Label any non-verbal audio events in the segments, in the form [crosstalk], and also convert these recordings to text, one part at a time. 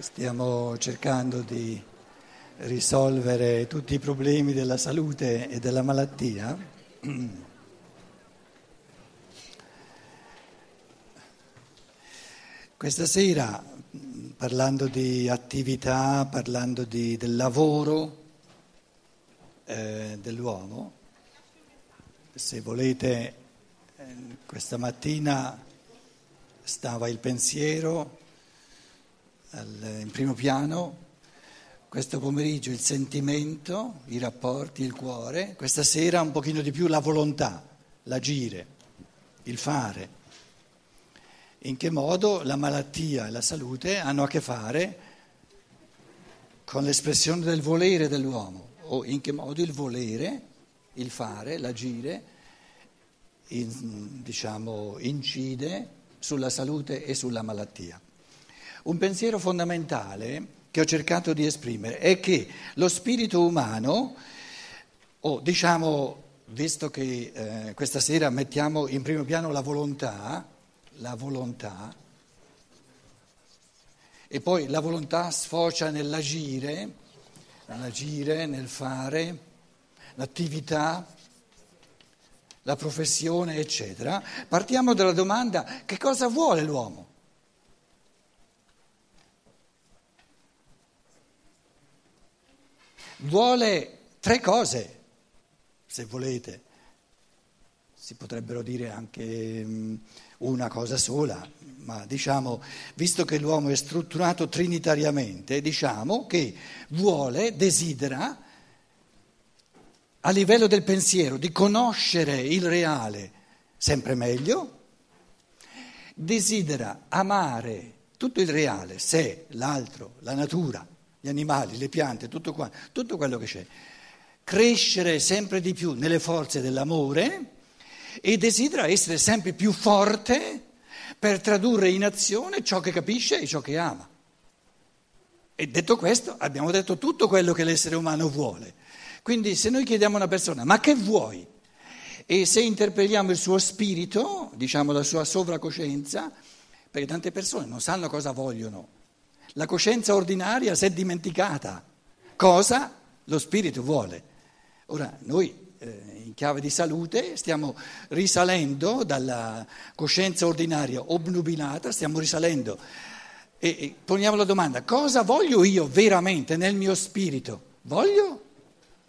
Stiamo cercando di risolvere tutti i problemi della salute e della malattia. Questa sera, parlando di attività, parlando di, del lavoro eh, dell'uomo, se volete, eh, questa mattina stava il pensiero in primo piano, questo pomeriggio il sentimento, i rapporti, il cuore, questa sera un pochino di più la volontà, l'agire, il fare. In che modo la malattia e la salute hanno a che fare con l'espressione del volere dell'uomo o in che modo il volere, il fare, l'agire, in, diciamo, incide sulla salute e sulla malattia. Un pensiero fondamentale che ho cercato di esprimere è che lo spirito umano, o diciamo, visto che eh, questa sera mettiamo in primo piano la volontà, la volontà, e poi la volontà sfocia nell'agire, nell'agire, nel fare, l'attività, la professione, eccetera, partiamo dalla domanda che cosa vuole l'uomo? Vuole tre cose, se volete. Si potrebbero dire anche mm, una cosa sola, ma diciamo, visto che l'uomo è strutturato trinitariamente, diciamo che vuole, desidera, a livello del pensiero, di conoscere il reale sempre meglio, desidera amare tutto il reale, sé, l'altro, la natura, gli animali, le piante, tutto, qua, tutto quello che c'è. Crescere sempre di più nelle forze dell'amore e desidera essere sempre più forte per tradurre in azione ciò che capisce e ciò che ama. E detto questo, abbiamo detto tutto quello che l'essere umano vuole. Quindi se noi chiediamo a una persona, ma che vuoi? E se interpelliamo il suo spirito, diciamo la sua sovracoscienza, perché tante persone non sanno cosa vogliono, la coscienza ordinaria si è dimenticata. Cosa? Lo spirito vuole. Ora, noi eh, in chiave di salute stiamo risalendo dalla coscienza ordinaria obnubilata, stiamo risalendo e, e poniamo la domanda, cosa voglio io veramente nel mio spirito? Voglio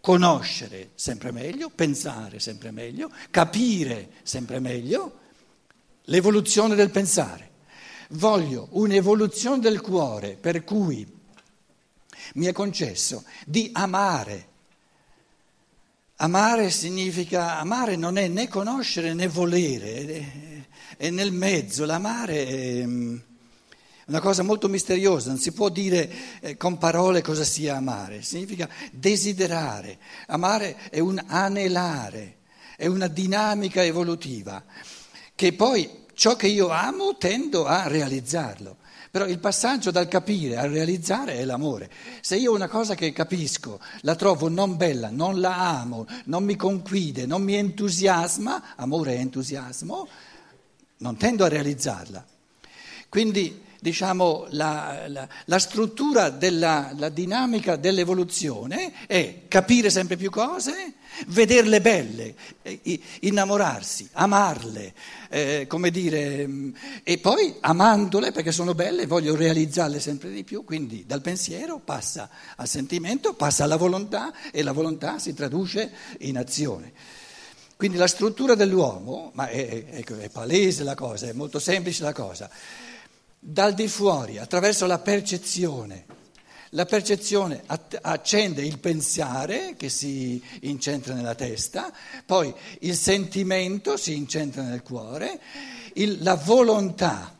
conoscere sempre meglio, pensare sempre meglio, capire sempre meglio l'evoluzione del pensare voglio un'evoluzione del cuore per cui mi è concesso di amare. Amare significa, amare non è né conoscere né volere, è nel mezzo, l'amare è mm, una cosa molto misteriosa, non si può dire eh, con parole cosa sia amare, significa desiderare, amare è un anelare, è una dinamica evolutiva che poi ciò che io amo tendo a realizzarlo. Però il passaggio dal capire al realizzare è l'amore. Se io una cosa che capisco la trovo non bella, non la amo, non mi conquide, non mi entusiasma, amore è entusiasmo, non tendo a realizzarla. Quindi diciamo, la, la, la struttura della la dinamica dell'evoluzione è capire sempre più cose, vederle belle, innamorarsi, amarle, eh, come dire, mm, e poi amandole perché sono belle voglio realizzarle sempre di più, quindi dal pensiero passa al sentimento, passa alla volontà e la volontà si traduce in azione. Quindi la struttura dell'uomo, ma è, è, è palese la cosa, è molto semplice la cosa dal di fuori, attraverso la percezione. La percezione accende il pensare che si incentra nella testa, poi il sentimento si incentra nel cuore, il, la volontà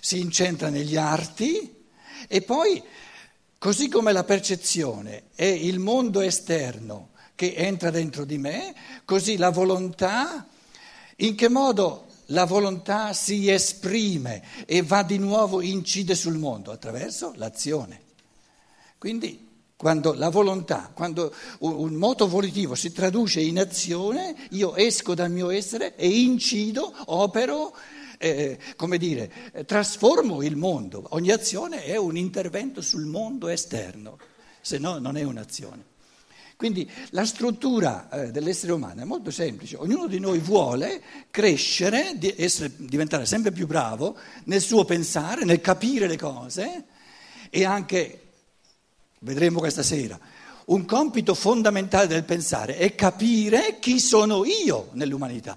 si incentra negli arti e poi, così come la percezione è il mondo esterno che entra dentro di me, così la volontà, in che modo la volontà si esprime e va di nuovo, incide sul mondo attraverso l'azione. Quindi quando la volontà, quando un moto volitivo si traduce in azione, io esco dal mio essere e incido, opero eh, come dire, trasformo il mondo. Ogni azione è un intervento sul mondo esterno, se no non è un'azione. Quindi la struttura eh, dell'essere umano è molto semplice, ognuno di noi vuole crescere, essere, diventare sempre più bravo nel suo pensare, nel capire le cose e anche, vedremo questa sera, un compito fondamentale del pensare è capire chi sono io nell'umanità,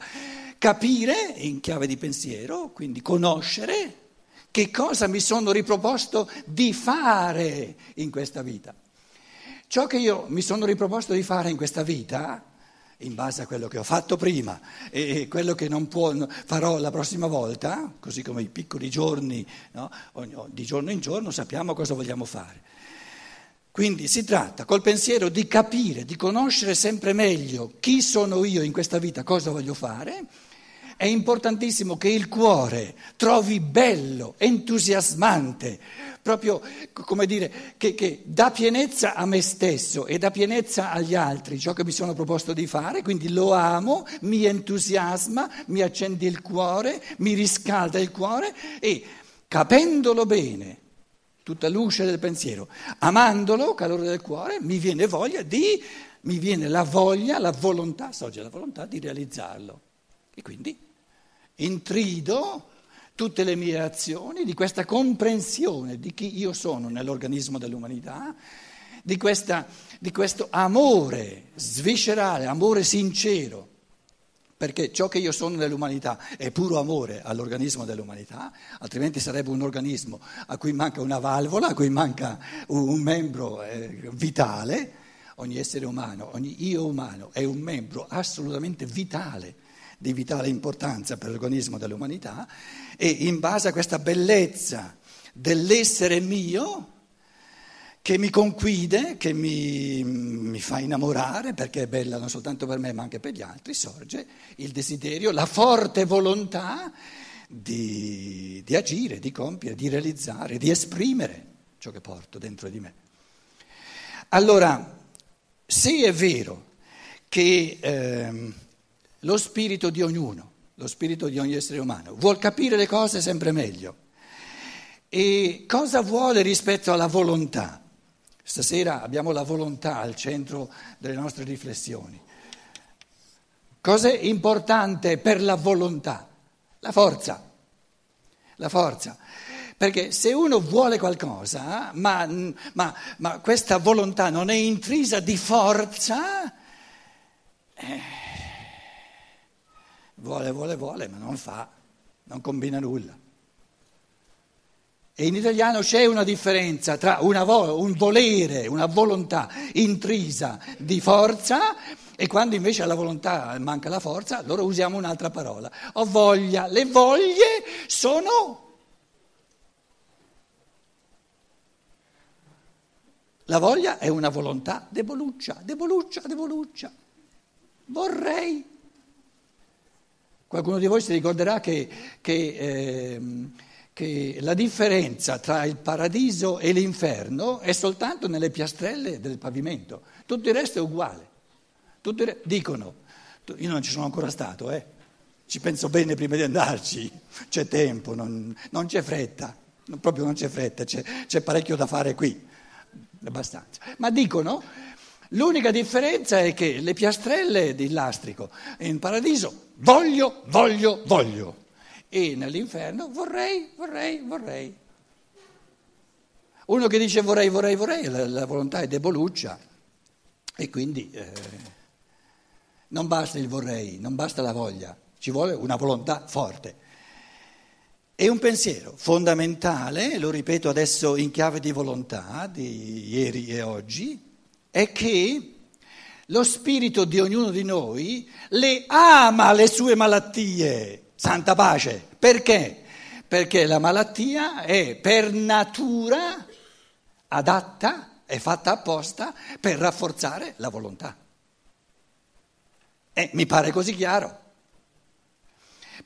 capire in chiave di pensiero, quindi conoscere che cosa mi sono riproposto di fare in questa vita. Ciò che io mi sono riproposto di fare in questa vita, in base a quello che ho fatto prima e quello che non può, farò la prossima volta, così come i piccoli giorni, no? di giorno in giorno sappiamo cosa vogliamo fare. Quindi si tratta col pensiero di capire, di conoscere sempre meglio chi sono io in questa vita, cosa voglio fare è importantissimo che il cuore trovi bello, entusiasmante, proprio come dire, che, che dà pienezza a me stesso e dà pienezza agli altri ciò che mi sono proposto di fare, quindi lo amo, mi entusiasma, mi accende il cuore, mi riscalda il cuore e capendolo bene, tutta luce del pensiero, amandolo, calore del cuore, mi viene voglia di, mi viene la voglia, la volontà, sorge la volontà di realizzarlo. E quindi intrido tutte le mie azioni di questa comprensione di chi io sono nell'organismo dell'umanità, di, questa, di questo amore sviscerale, amore sincero, perché ciò che io sono nell'umanità è puro amore all'organismo dell'umanità, altrimenti sarebbe un organismo a cui manca una valvola, a cui manca un membro eh, vitale. Ogni essere umano, ogni io umano è un membro assolutamente vitale di vitale importanza per l'organismo dell'umanità e in base a questa bellezza dell'essere mio che mi conquide, che mi, mi, fa innamorare, perché è bella non soltanto per me ma anche per gli altri, sorge il desiderio, la forte volontà di, di agire, di compiere, di realizzare, di esprimere ciò che porto dentro di me. Allora, se è vero che... Eh, lo spirito di ognuno, lo spirito di ogni essere umano, vuol capire le cose sempre meglio. E cosa vuole rispetto alla volontà? Stasera abbiamo la volontà al centro delle nostre riflessioni. Cos'è importante per la volontà? La forza. La forza. Perché se uno vuole qualcosa, ma, ma, ma questa volontà non è intrisa di forza, eh, vuole, vuole, vuole, ma non fa, non combina nulla. E in italiano c'è una differenza tra una vo- un volere, una volontà intrisa di forza e quando invece alla volontà manca la forza, allora usiamo un'altra parola. Ho voglia, le voglie sono... La voglia è una volontà deboluccia, deboluccia, deboluccia. Vorrei. Qualcuno di voi si ricorderà che, che, eh, che, la differenza tra il paradiso e l'inferno è soltanto nelle piastrelle del pavimento, tutto il resto è uguale. Re- dicono, io non ci sono ancora stato, eh. ci penso bene prima di andarci, c'è tempo, non, non c'è fretta, proprio non c'è fretta, c'è, c'è parecchio da fare qui, abbastanza. Ma dicono L'unica differenza è che le piastrelle di lastrico in paradiso voglio, voglio, voglio e nell'inferno vorrei, vorrei, vorrei. Uno che dice vorrei, vorrei, vorrei, la, la volontà è deboluccia e quindi eh, non basta il vorrei, non basta la voglia, ci vuole una volontà forte. E un pensiero fondamentale, lo ripeto adesso in chiave di volontà di ieri e oggi, è che lo spirito di ognuno di noi le ama le sue malattie, santa pace. Perché? Perché la malattia è per natura adatta, è fatta apposta per rafforzare la volontà. E mi pare così chiaro.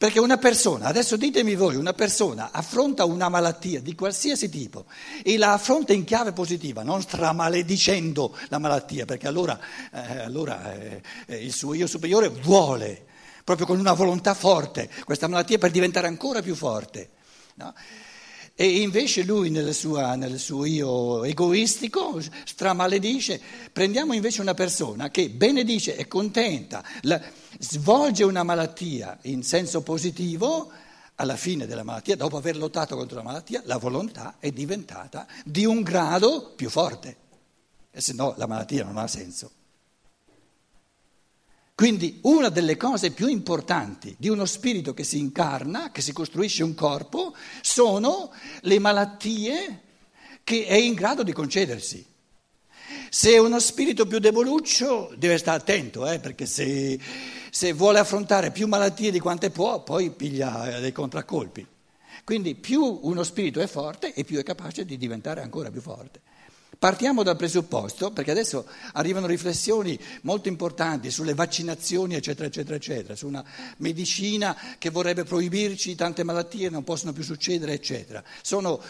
Perché una persona, adesso ditemi voi, una persona affronta una malattia di qualsiasi tipo e la affronta in chiave positiva, non stramaledicendo la malattia, perché allora, eh, allora eh, il suo io superiore vuole, proprio con una volontà forte, questa malattia per diventare ancora più forte. No? E invece lui nel, sua, nel, suo io egoistico stramaledisce, prendiamo invece una persona che benedice, è contenta, la, svolge una malattia in senso positivo, alla fine della malattia, dopo aver lottato contro la malattia, la volontà è diventata di un grado più forte, e se no la malattia non ha senso. Quindi una delle cose più importanti di uno spirito che si incarna, che si costruisce un corpo, sono le malattie che è in grado di concedersi. Se è uno spirito più deboluccio deve stare attento, eh, perché se, se, vuole affrontare più malattie di quante può, poi piglia dei contraccolpi. Quindi più uno spirito è forte e più è capace di diventare ancora più forte. Partiamo dal presupposto, perché adesso arrivano riflessioni molto importanti sulle vaccinazioni, eccetera, eccetera, eccetera, su una medicina che vorrebbe proibirci tante malattie, non possono più succedere, eccetera. Sono,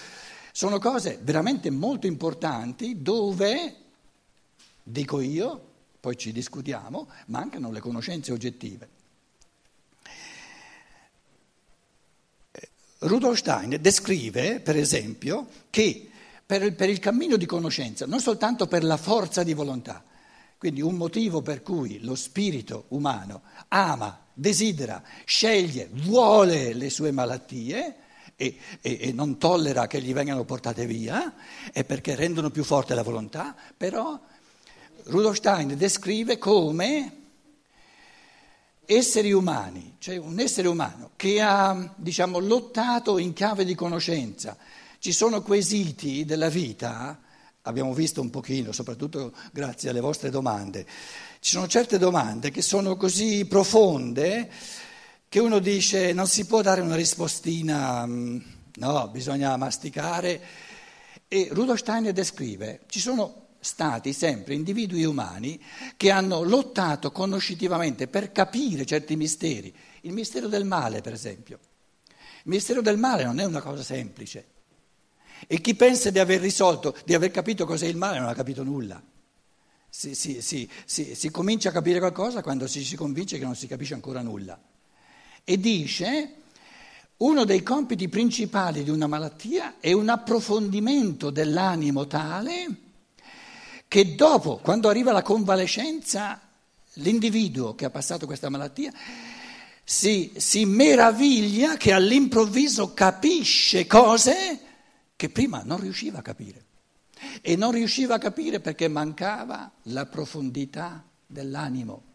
sono cose veramente molto importanti dove, dico io, poi ci discutiamo, mancano le conoscenze oggettive. Rudolf Stein descrive, per esempio, che per il, per il cammino di conoscenza, non soltanto per la forza di volontà. Quindi un motivo per cui lo spirito umano ama, desidera, sceglie, vuole le sue malattie e, e, e, non tollera che gli vengano portate via, è perché rendono più forte la volontà, però Rudolf Stein descrive come esseri umani, cioè un essere umano che ha diciamo, lottato in chiave di conoscenza, ci sono quesiti della vita, abbiamo visto un pochino, soprattutto grazie alle vostre domande, ci sono certe domande che sono così profonde che uno dice non si può dare una rispostina, mm, no, bisogna masticare. E Rudolf Steiner descrive, ci sono stati sempre individui umani che hanno lottato conoscitivamente per capire certi misteri. Il mistero del male, per esempio. Il mistero del male non è una cosa semplice. E chi pensa di aver risolto, di aver capito cos'è il male non ha capito nulla. Si, si, si, si comincia a capire qualcosa quando si, si convince che non si capisce ancora nulla. E dice, uno dei compiti principali di una malattia è un approfondimento dell'animo tale che dopo, quando arriva la convalescenza, l'individuo che ha passato questa malattia si, si meraviglia che all'improvviso capisce cose che prima non riusciva a capire. E non riusciva a capire perché mancava la profondità dell'animo.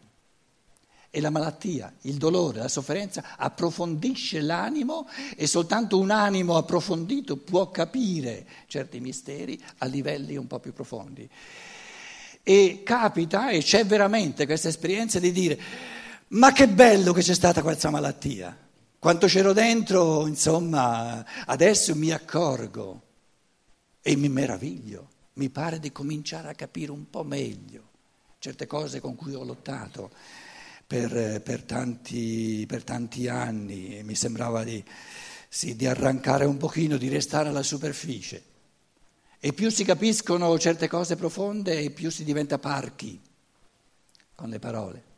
E la malattia, il dolore, la sofferenza approfondisce l'animo e soltanto un animo approfondito può capire certi misteri a livelli un po' più profondi. E capita, e c'è veramente questa esperienza di dire, ma che bello che c'è stata questa malattia. Quanto c'ero dentro, insomma, adesso mi accorgo e mi meraviglio, mi pare di cominciare a capire un po' meglio certe cose con cui ho lottato per, per, tanti, per tanti, anni e mi sembrava di, sì, di arrancare un pochino, di restare alla superficie. E più si capiscono certe cose profonde e più si diventa parchi con le parole.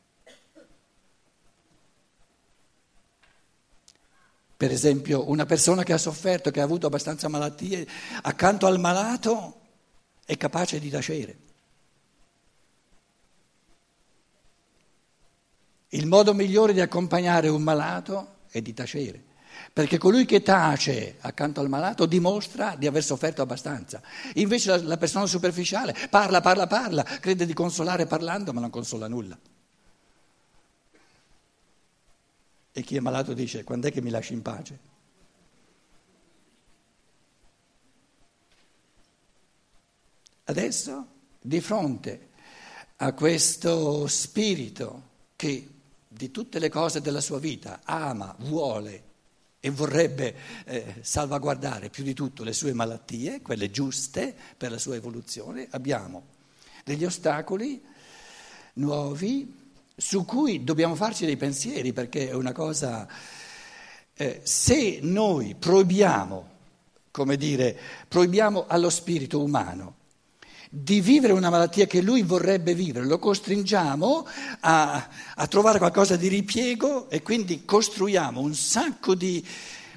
Per esempio, una persona che ha sofferto, che ha avuto abbastanza malattie, accanto al malato è capace di tacere. Il modo migliore di accompagnare un malato è di tacere, perché colui che tace accanto al malato dimostra di aver sofferto abbastanza. Invece la, persona superficiale parla, parla, parla, crede di consolare parlando, ma non consola nulla. E chi è malato dice, quando è che mi lasci in pace? Adesso, di fronte a questo spirito che di tutte le cose della sua vita ama, vuole e vorrebbe eh, salvaguardare più di tutto le sue malattie, quelle giuste per la sua evoluzione, abbiamo degli ostacoli nuovi su cui dobbiamo farci dei pensieri perché è una cosa... Eh, se noi proibiamo, come dire, proibiamo allo spirito umano di vivere una malattia che lui vorrebbe vivere, lo costringiamo a, a trovare qualcosa di ripiego e quindi costruiamo un sacco di,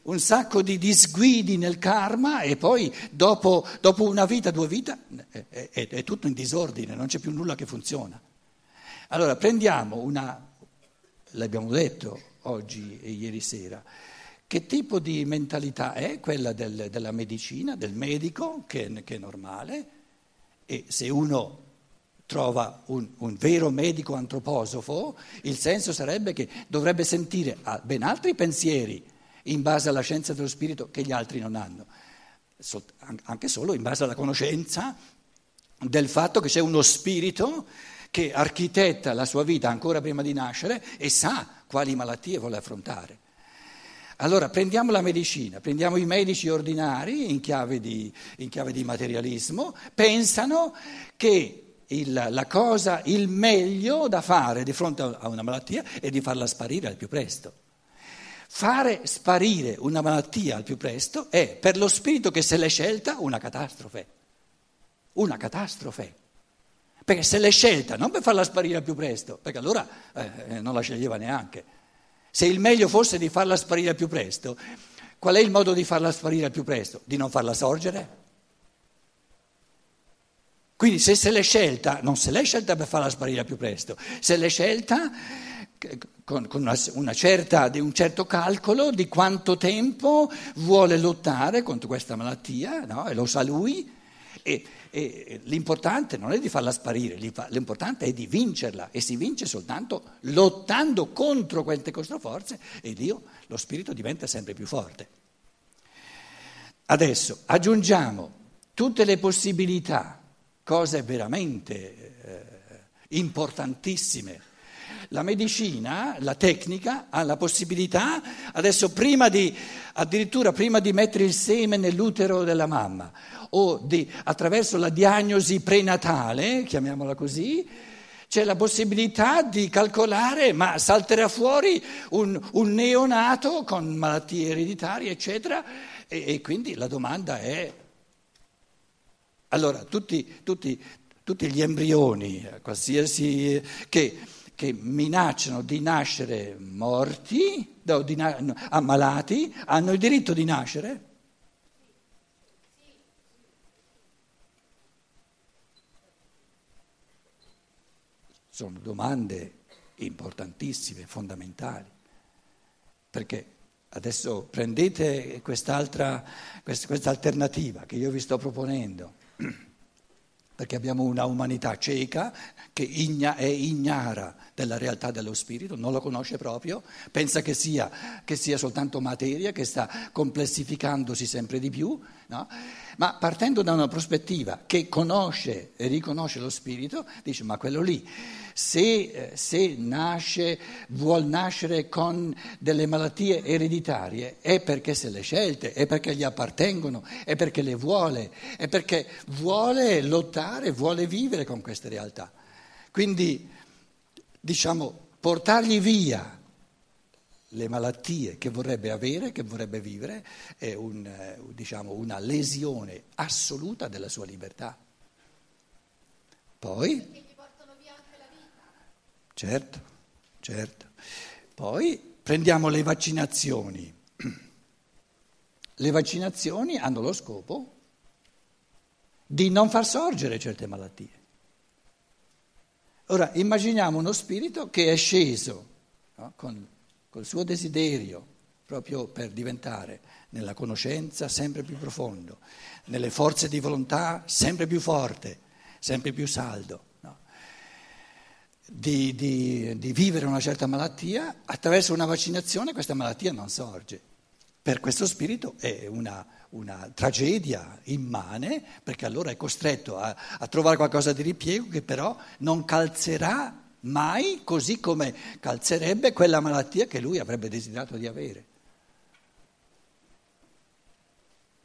un sacco di disguidi nel karma e poi dopo, dopo una vita, due vite, è, è, è tutto in disordine, non c'è più nulla che funziona. Allora prendiamo una, l'abbiamo detto oggi e ieri sera, che tipo di mentalità è quella del, della medicina, del medico, che, che, è normale, e se uno trova un, un, vero medico antroposofo, il senso sarebbe che dovrebbe sentire ben altri pensieri in base alla scienza dello spirito che gli altri non hanno, anche solo in base alla conoscenza del fatto che c'è uno spirito che architetta la sua vita ancora prima di nascere e sa quali malattie vuole affrontare. Allora prendiamo la medicina, prendiamo i medici ordinari in chiave di, in chiave di materialismo, pensano che il, la cosa, il meglio da fare di fronte a una malattia è di farla sparire al più presto. Fare sparire una malattia al più presto è per lo spirito che se l'è scelta una catastrofe. Una catastrofe. Perché se l'è scelta non per farla sparire più presto, perché allora eh, eh, non la sceglieva neanche. Se il meglio fosse di farla sparire più presto, qual è il modo di farla sparire più presto? Di non farla sorgere? Quindi se se l'è scelta, non se l'è scelta per farla sparire più presto, se l'è scelta con, con una, una certa, un certo calcolo di quanto tempo vuole lottare contro questa malattia, no? e lo sa lui. E, e l'importante non è di farla sparire, l'importante è di vincerla e si vince soltanto lottando contro queste controforze e Dio, lo spirito diventa sempre più forte. Adesso aggiungiamo tutte le possibilità, cose veramente eh, importantissime. La medicina, la tecnica ha la possibilità, adesso prima di, addirittura prima di mettere il seme nell'utero della mamma o di, attraverso la diagnosi prenatale, chiamiamola così, c'è la possibilità di calcolare, ma salterà fuori un, un neonato con malattie ereditarie, eccetera, e, e, quindi la domanda è, allora, tutti, tutti, tutti gli embrioni, qualsiasi, che, che, minacciano di nascere morti, no, di na- ammalati, hanno il diritto di nascere? Sono domande importantissime, fondamentali, perché adesso prendete quest'altra, questa alternativa che io vi sto proponendo, perché abbiamo una umanità cieca che igna, è ignara della realtà dello spirito, non lo conosce proprio, pensa che sia, che sia soltanto materia, che sta complessificandosi sempre di più, no? ma partendo da una prospettiva che conosce e riconosce lo spirito, dice ma quello lì se, se nasce, vuol nascere con delle malattie ereditarie, è perché se le scelte, è perché gli appartengono, è perché le vuole, è perché vuole lottare, vuole vivere con queste realtà. Quindi, diciamo, portargli via le malattie che vorrebbe avere, che vorrebbe vivere, è un, eh, diciamo, una lesione assoluta della sua libertà. Poi Certo, certo. Poi prendiamo le vaccinazioni. [clears throat] Le vaccinazioni hanno lo scopo di non far sorgere certe malattie. Ora immaginiamo uno spirito che è sceso no, con col suo desiderio proprio per diventare nella conoscenza sempre più profondo, nelle forze di volontà sempre più forte, sempre più saldo di, di, di, vivere una certa malattia, attraverso una vaccinazione questa malattia non sorge. Per questo spirito è una, una tragedia immane, perché allora è costretto a, a trovare qualcosa di ripiego che però non calzerà mai così come calzerebbe quella malattia che lui avrebbe desiderato di avere.